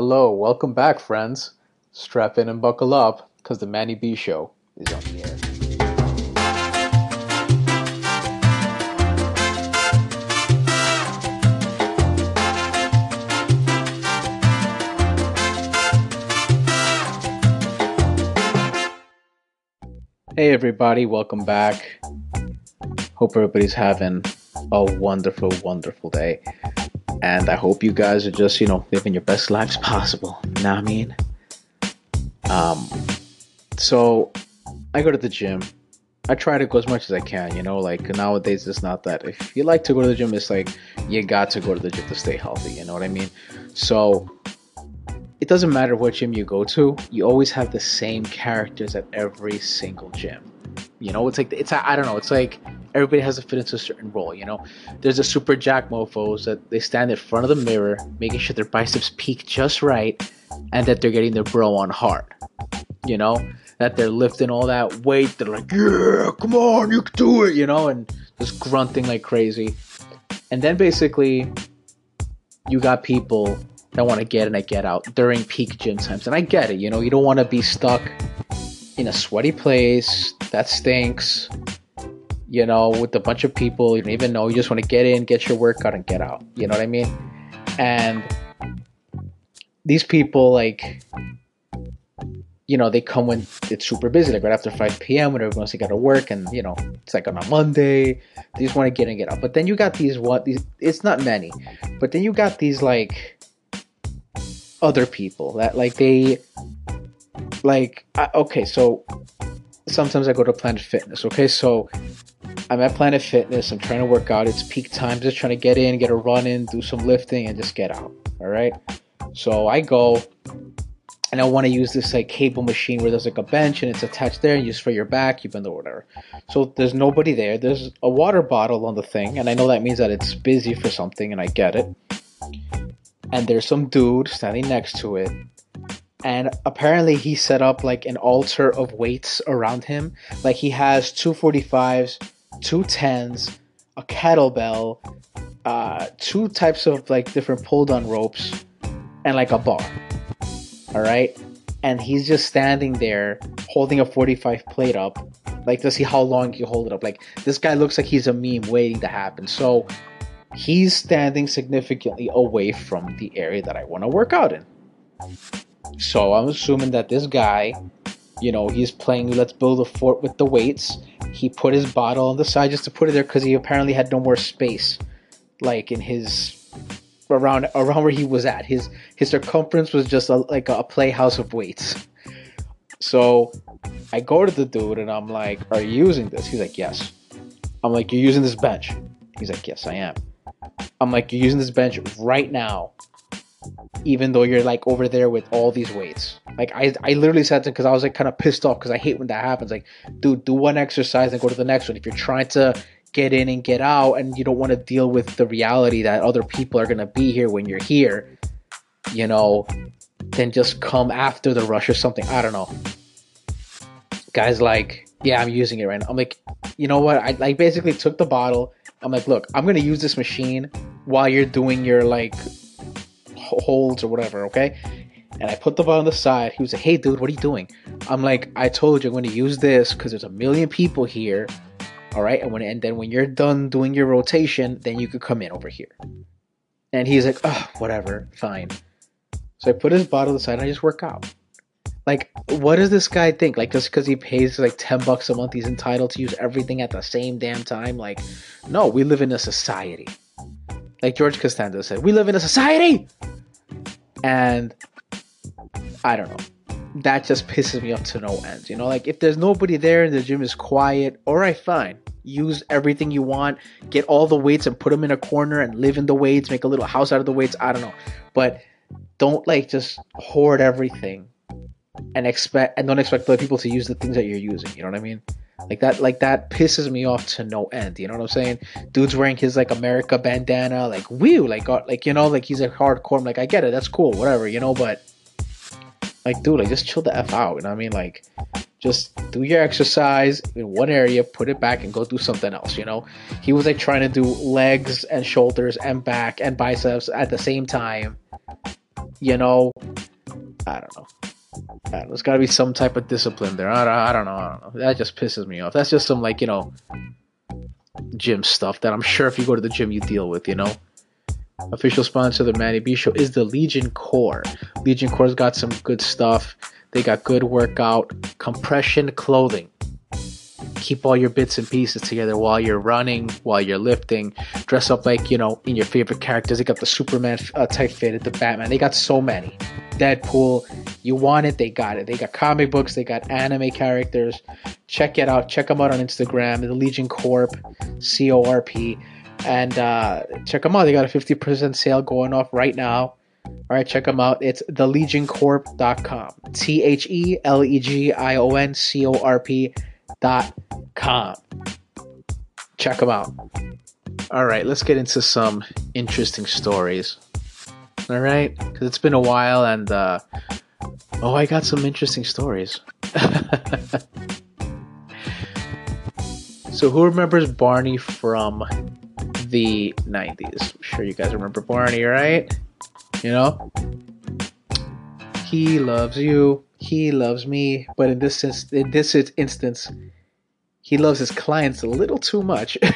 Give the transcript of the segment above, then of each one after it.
Hello, welcome back, friends. Strap in and buckle up, because the Manny B Show is on the air. Hey, everybody, welcome back. Hope everybody's having a wonderful, wonderful day. And I hope you guys are just, you know, living your best lives possible. You know what I mean? Um, so I go to the gym. I try to go as much as I can, you know, like nowadays it's not that if you like to go to the gym, it's like you got to go to the gym to stay healthy, you know what I mean? So it doesn't matter what gym you go to, you always have the same characters at every single gym. You know, it's like it's I don't know, it's like everybody has to fit into a certain role, you know. There's a super jack mofos that they stand in front of the mirror, making sure their biceps peak just right and that they're getting their bro on hard. You know? That they're lifting all that weight, they're like, Yeah, come on, you can do it, you know, and just grunting like crazy. And then basically you got people that want to get in and get out during peak gym times. And I get it, you know, you don't want to be stuck in a sweaty place that stinks, you know, with a bunch of people you don't even know. You just want to get in, get your workout, and get out. You know what I mean? And these people, like, you know, they come when it's super busy, like right after 5 p.m. when everyone's got to work, and you know, it's like on a Monday. They just want to get in, and get out. But then you got these what these? It's not many, but then you got these like other people that like they like I, okay so sometimes i go to planet fitness okay so i'm at planet fitness. I'm trying to work out. It's peak time. Just trying to get in get a run in do some lifting and just get out. All right? So i go and i want to use this like cable machine where there's like a bench and it's attached there and you just for your back you bend or whatever. So there's nobody there. There's a water bottle on the thing and i know that means that it's busy for something and i get it. And there's some dude standing next to it and apparently he set up like an altar of weights around him. Like he has two 45s two 10s a kettlebell uh, two types of like different pull down ropes and like a bar. All right? And he's just standing there holding a 45 plate up like to see how long you hold it up. Like this guy looks like he's a meme waiting to happen. So he's standing significantly away from the area that I want to work out in. So I'm assuming that this guy, you know, he's playing let's build a fort with the weights. He put his bottle on the side just to put it there because he apparently had no more space, like in his around around where he was at. His his circumference was just a, like a playhouse of weights. So I go to the dude and I'm like, "Are you using this?" He's like, "Yes." I'm like, "You're using this bench?" He's like, "Yes, I am." I'm like, you're using this bench right now, even though you're like over there with all these weights. Like I, I literally said to because I was like kind of pissed off because I hate when that happens. Like, dude, do one exercise and go to the next one. If you're trying to get in and get out, and you don't want to deal with the reality that other people are gonna be here when you're here, you know, then just come after the rush or something. I don't know. Guys, like, yeah, I'm using it right now. I'm like, you know what? I like basically took the bottle. I'm like, look, I'm gonna use this machine while you're doing your like holds or whatever, okay? And I put the bottle on the side. He was like, hey, dude, what are you doing? I'm like, I told you I'm gonna use this because there's a million people here, all right? And when and then when you're done doing your rotation, then you could come in over here. And he's like, oh, whatever, fine. So I put his bottle on aside and I just work out. Like, what does this guy think? Like, just because he pays like 10 bucks a month, he's entitled to use everything at the same damn time? Like, no, we live in a society. Like George Costanza said, we live in a society! And I don't know. That just pisses me off to no end. You know, like if there's nobody there and the gym is quiet, alright, fine. Use everything you want, get all the weights and put them in a corner and live in the weights, make a little house out of the weights. I don't know. But don't like just hoard everything and expect and don't expect other people to use the things that you're using. You know what I mean? Like that, like that pisses me off to no end. You know what I'm saying? Dude's wearing his like America bandana, like woo, like uh, like you know, like he's a hardcore. I'm like, I get it, that's cool, whatever, you know. But like, dude, like just chill the f out. You know what I mean? Like, just do your exercise in one area, put it back, and go do something else. You know? He was like trying to do legs and shoulders and back and biceps at the same time you know, I don't know. I. There's got to be some type of discipline there. I don't, I don't know. I don't know. That just pisses me off. That's just some like you know, gym stuff that I'm sure if you go to the gym you deal with. You know. Official sponsor of the Manny B Show is the Legion Corp. Legion Corp's got some good stuff. They got good workout compression clothing keep all your bits and pieces together while you're running, while you're lifting. Dress up like, you know, in your favorite characters. They got the Superman uh, type fitted, the Batman. They got so many. Deadpool, you want it, they got it. They got comic books, they got anime characters. Check it out. Check them out on Instagram, the Legion Corp, C O R P. And uh, check them out. They got a 50% sale going off right now. All right, check them out. It's thelegioncorp.com. T H E L E G I O N C O R P com. Check them out. All right, let's get into some interesting stories. All right, because it's been a while and, uh, oh, I got some interesting stories. so, who remembers Barney from the 90s? I'm sure you guys remember Barney, right? You know? He loves you, he loves me, but in this in this instance, he loves his clients a little too much.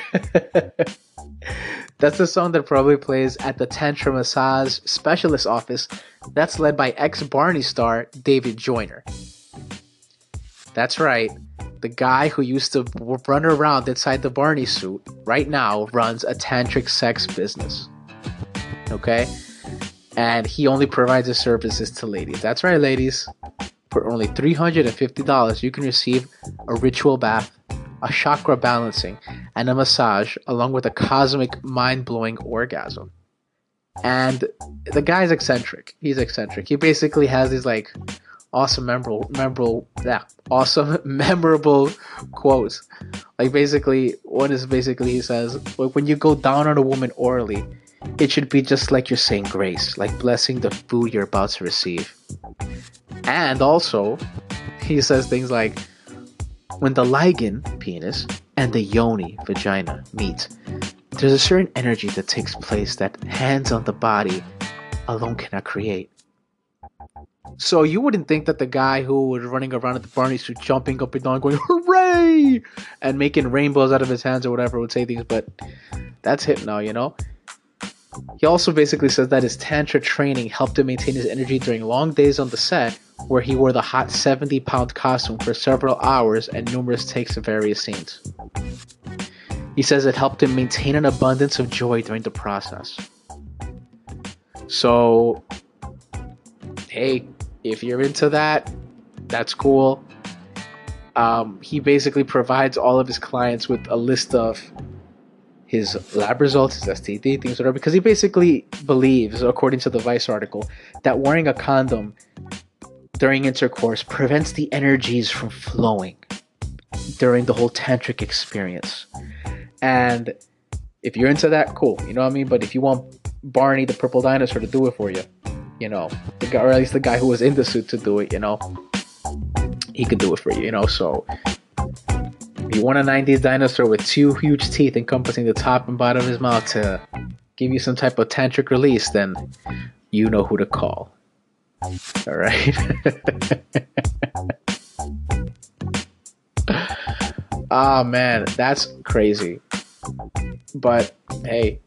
That's the song that probably plays at the Tantra Massage Specialist office that's led by ex Barney star David Joyner. That's right, the guy who used to run around inside the Barney suit right now runs a tantric sex business. Okay? And he only provides his services to ladies. That's right, ladies. For only $350, you can receive a ritual bath a chakra balancing, and a massage, along with a cosmic, mind blowing orgasm. And the guy's eccentric. He's eccentric. He basically has these like awesome, memorable, memorable, yeah, awesome, memorable quotes. Like basically, one is basically he says, like when you go down on a woman orally, it should be just like you're saying grace, like blessing the food you're about to receive. And also, he says things like, when the lingam, penis, and the yoni, vagina, meet, there's a certain energy that takes place that hands on the body alone cannot create. So you wouldn't think that the guy who was running around at the Barney suit, jumping up and down, going "Hooray!" and making rainbows out of his hands or whatever would say things, but that's hypno, you know. He also basically says that his tantra training helped him maintain his energy during long days on the set, where he wore the hot 70 pound costume for several hours and numerous takes of various scenes. He says it helped him maintain an abundance of joy during the process. So, hey, if you're into that, that's cool. Um, he basically provides all of his clients with a list of his lab results, his STD, things, whatever, because he basically believes, according to the Vice article, that wearing a condom during intercourse prevents the energies from flowing during the whole tantric experience. And if you're into that, cool, you know what I mean? But if you want Barney the purple dinosaur to do it for you, you know, the guy, or at least the guy who was in the suit to do it, you know, he could do it for you, you know. So you want a 90s dinosaur with two huge teeth encompassing the top and bottom of his mouth to give you some type of tantric release, then you know who to call. All right. Ah oh, man, that's crazy. But hey,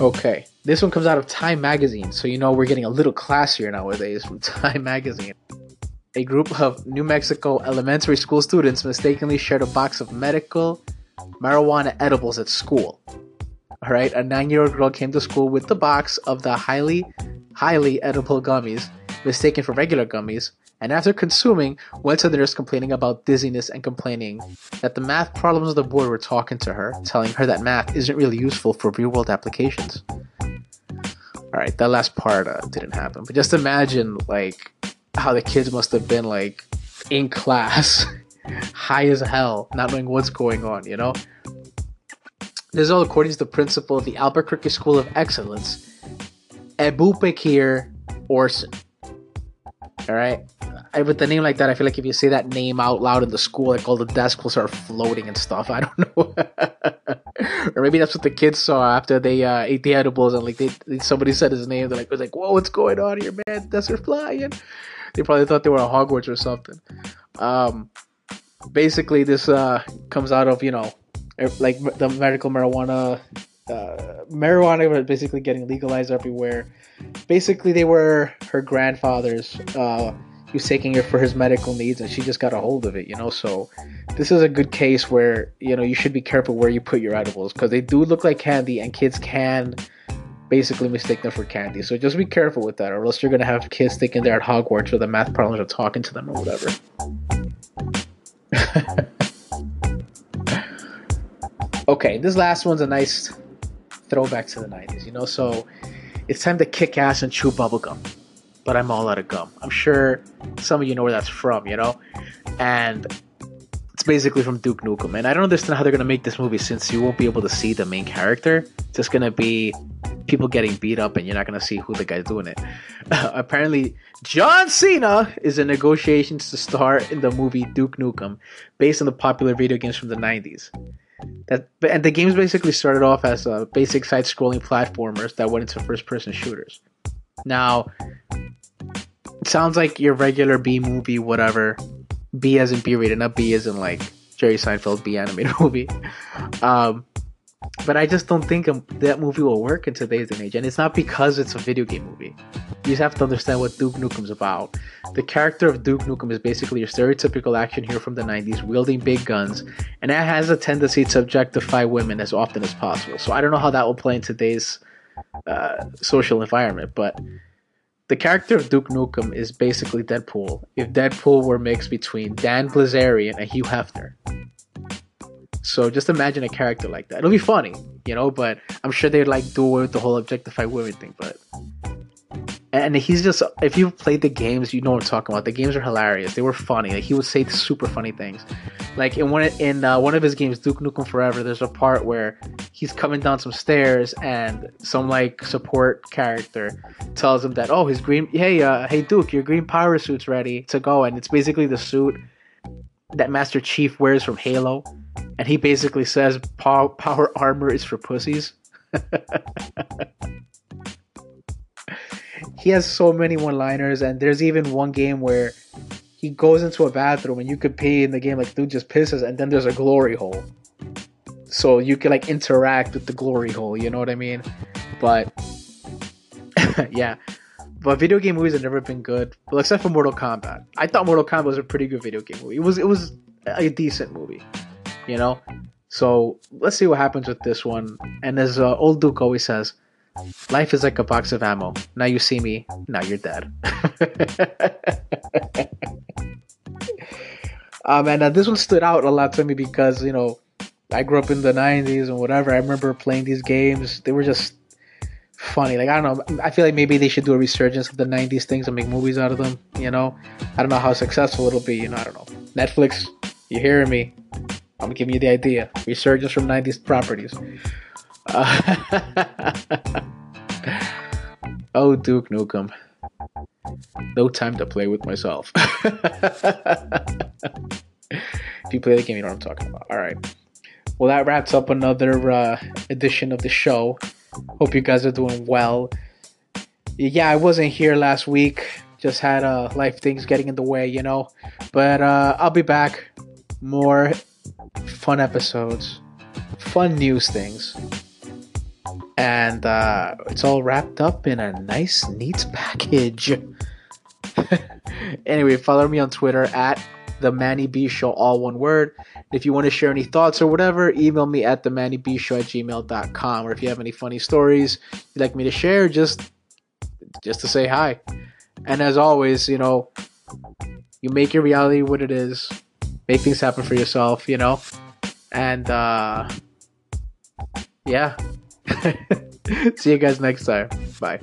okay. This one comes out of Time Magazine, so you know we're getting a little classier nowadays from Time Magazine a group of New Mexico elementary school students mistakenly shared a box of medical marijuana edibles at school. All right, a nine year old girl came to school with the box of the highly, highly edible gummies, mistaken for regular gummies, and after consuming, went to the nurse complaining about dizziness and complaining that the math problems of the board were talking to her, telling her that math isn't really useful for real world applications. All right, that last part uh, didn't happen, but just imagine like how the kids must have been like in class, high as hell, not knowing what's going on, you know? This is all according to the principal of the Albuquerque School of Excellence, Ebubekir Orson. All right? I, with the name like that, I feel like if you say that name out loud in the school, like all the desks will start floating and stuff. I don't know. or maybe that's what the kids saw after they uh, ate the edibles and like they, somebody said his name. They're like, was like, whoa, what's going on here, man? Desert flying. They probably thought they were at Hogwarts or something. Um, basically, this uh, comes out of you know, er, like the medical marijuana. Uh, marijuana was basically getting legalized everywhere. Basically, they were her grandfather's. Uh, he was taking it for his medical needs, and she just got a hold of it. You know, so this is a good case where you know you should be careful where you put your edibles because they do look like candy, and kids can basically mistake them for candy. So just be careful with that, or else you're gonna have kids thinking they're at Hogwarts or the math problems are talking to them or whatever. okay, this last one's a nice throwback to the 90s, you know? So it's time to kick ass and chew bubblegum. But I'm all out of gum. I'm sure some of you know where that's from, you know? And it's basically from Duke Nukem. And I don't understand how they're to make this movie since you won't be able to see the main character. It's just to be people getting beat up and you're not going to see who the guy's doing it. apparently, John Cena is in negotiations to star in the movie Duke Nukem based on the popular video games from the 90s. That and the games basically started off as a basic side-scrolling platformers that went into first-person shooters. Now, it sounds like your regular B movie, whatever. B as in B rated, not B as in like Jerry Seinfeld Bee animated movie. Um, but I just don't think that movie will work in today's age. And it's not because it's a video game movie. You just have to understand what Duke Nukem's about. The character of Duke Nukem is basically your stereotypical action hero from the 90s, wielding big guns, and that has a tendency to objectify women as often as possible. So I don't know how that will play in today's uh, social environment, but the character of Duke Nukem is basically Deadpool if Deadpool were mixed between Dan Bilzerian and Hugh Hefner. So just imagine a character like that. It'll be funny, you know, but I'm sure they'd like do away with the whole objectify women thing. But and he's just if you've played the games, you know what I'm talking about. The games are hilarious. They were funny. Like he would say super funny things. Like in one in uh, one of his games, Duke Nukem Forever, there's a part where he's coming down some stairs and some like support character tells him that oh his green hey uh, hey Duke your green power suit's ready to go and it's basically the suit that Master Chief wears from Halo and he basically says power, armor is for pussies. he has so many one-liners, and there's even one game where he goes into a bathroom and you could pee in the game like dude just pisses, and then there's a glory hole, so you can like interact with the glory hole. You know what I mean? But yeah. But video game movies have never been good, well, except for Mortal Kombat. I thought Mortal Kombat was a pretty good video game movie. It was it was a decent movie you know? So let's see what happens with this one. And as uh, old Duke always says, life is like a box of ammo. Now you see me, now you're dead. um, and uh, this one stood out a lot to me because, you know, I grew up in the 90s and whatever. I remember playing these games. They were just funny. Like, I don't know. I feel like maybe they should do a resurgence of the 90s things and make movies out of them, you know? I don't know how successful it'll be, you know? I don't know. Netflix, you hearing me? I'm giving you the idea. Resurgence from 90s properties. Uh, oh, Duke Nukem. No time to play with myself. if you play the game, you know what I'm talking about. All right. Well, that wraps up another uh, edition of the show. Hope you guys are doing well. Yeah, I wasn't here last week. Just had uh, life things getting in the way, you know. But uh, I'll be back more fun episodes, fun news things, and uh, it's all wrapped up in a nice, neat package. anyway, follow me on Twitter at the Manny B Show, all one word. If you want to share any thoughts or whatever, email me at the Manny B Show at gmail.com. Or if you have any funny stories you'd like me to share, just just to say hi. And as always, you know, you make your reality what it is make things happen for yourself, you know? And uh yeah. See you guys next time. Bye.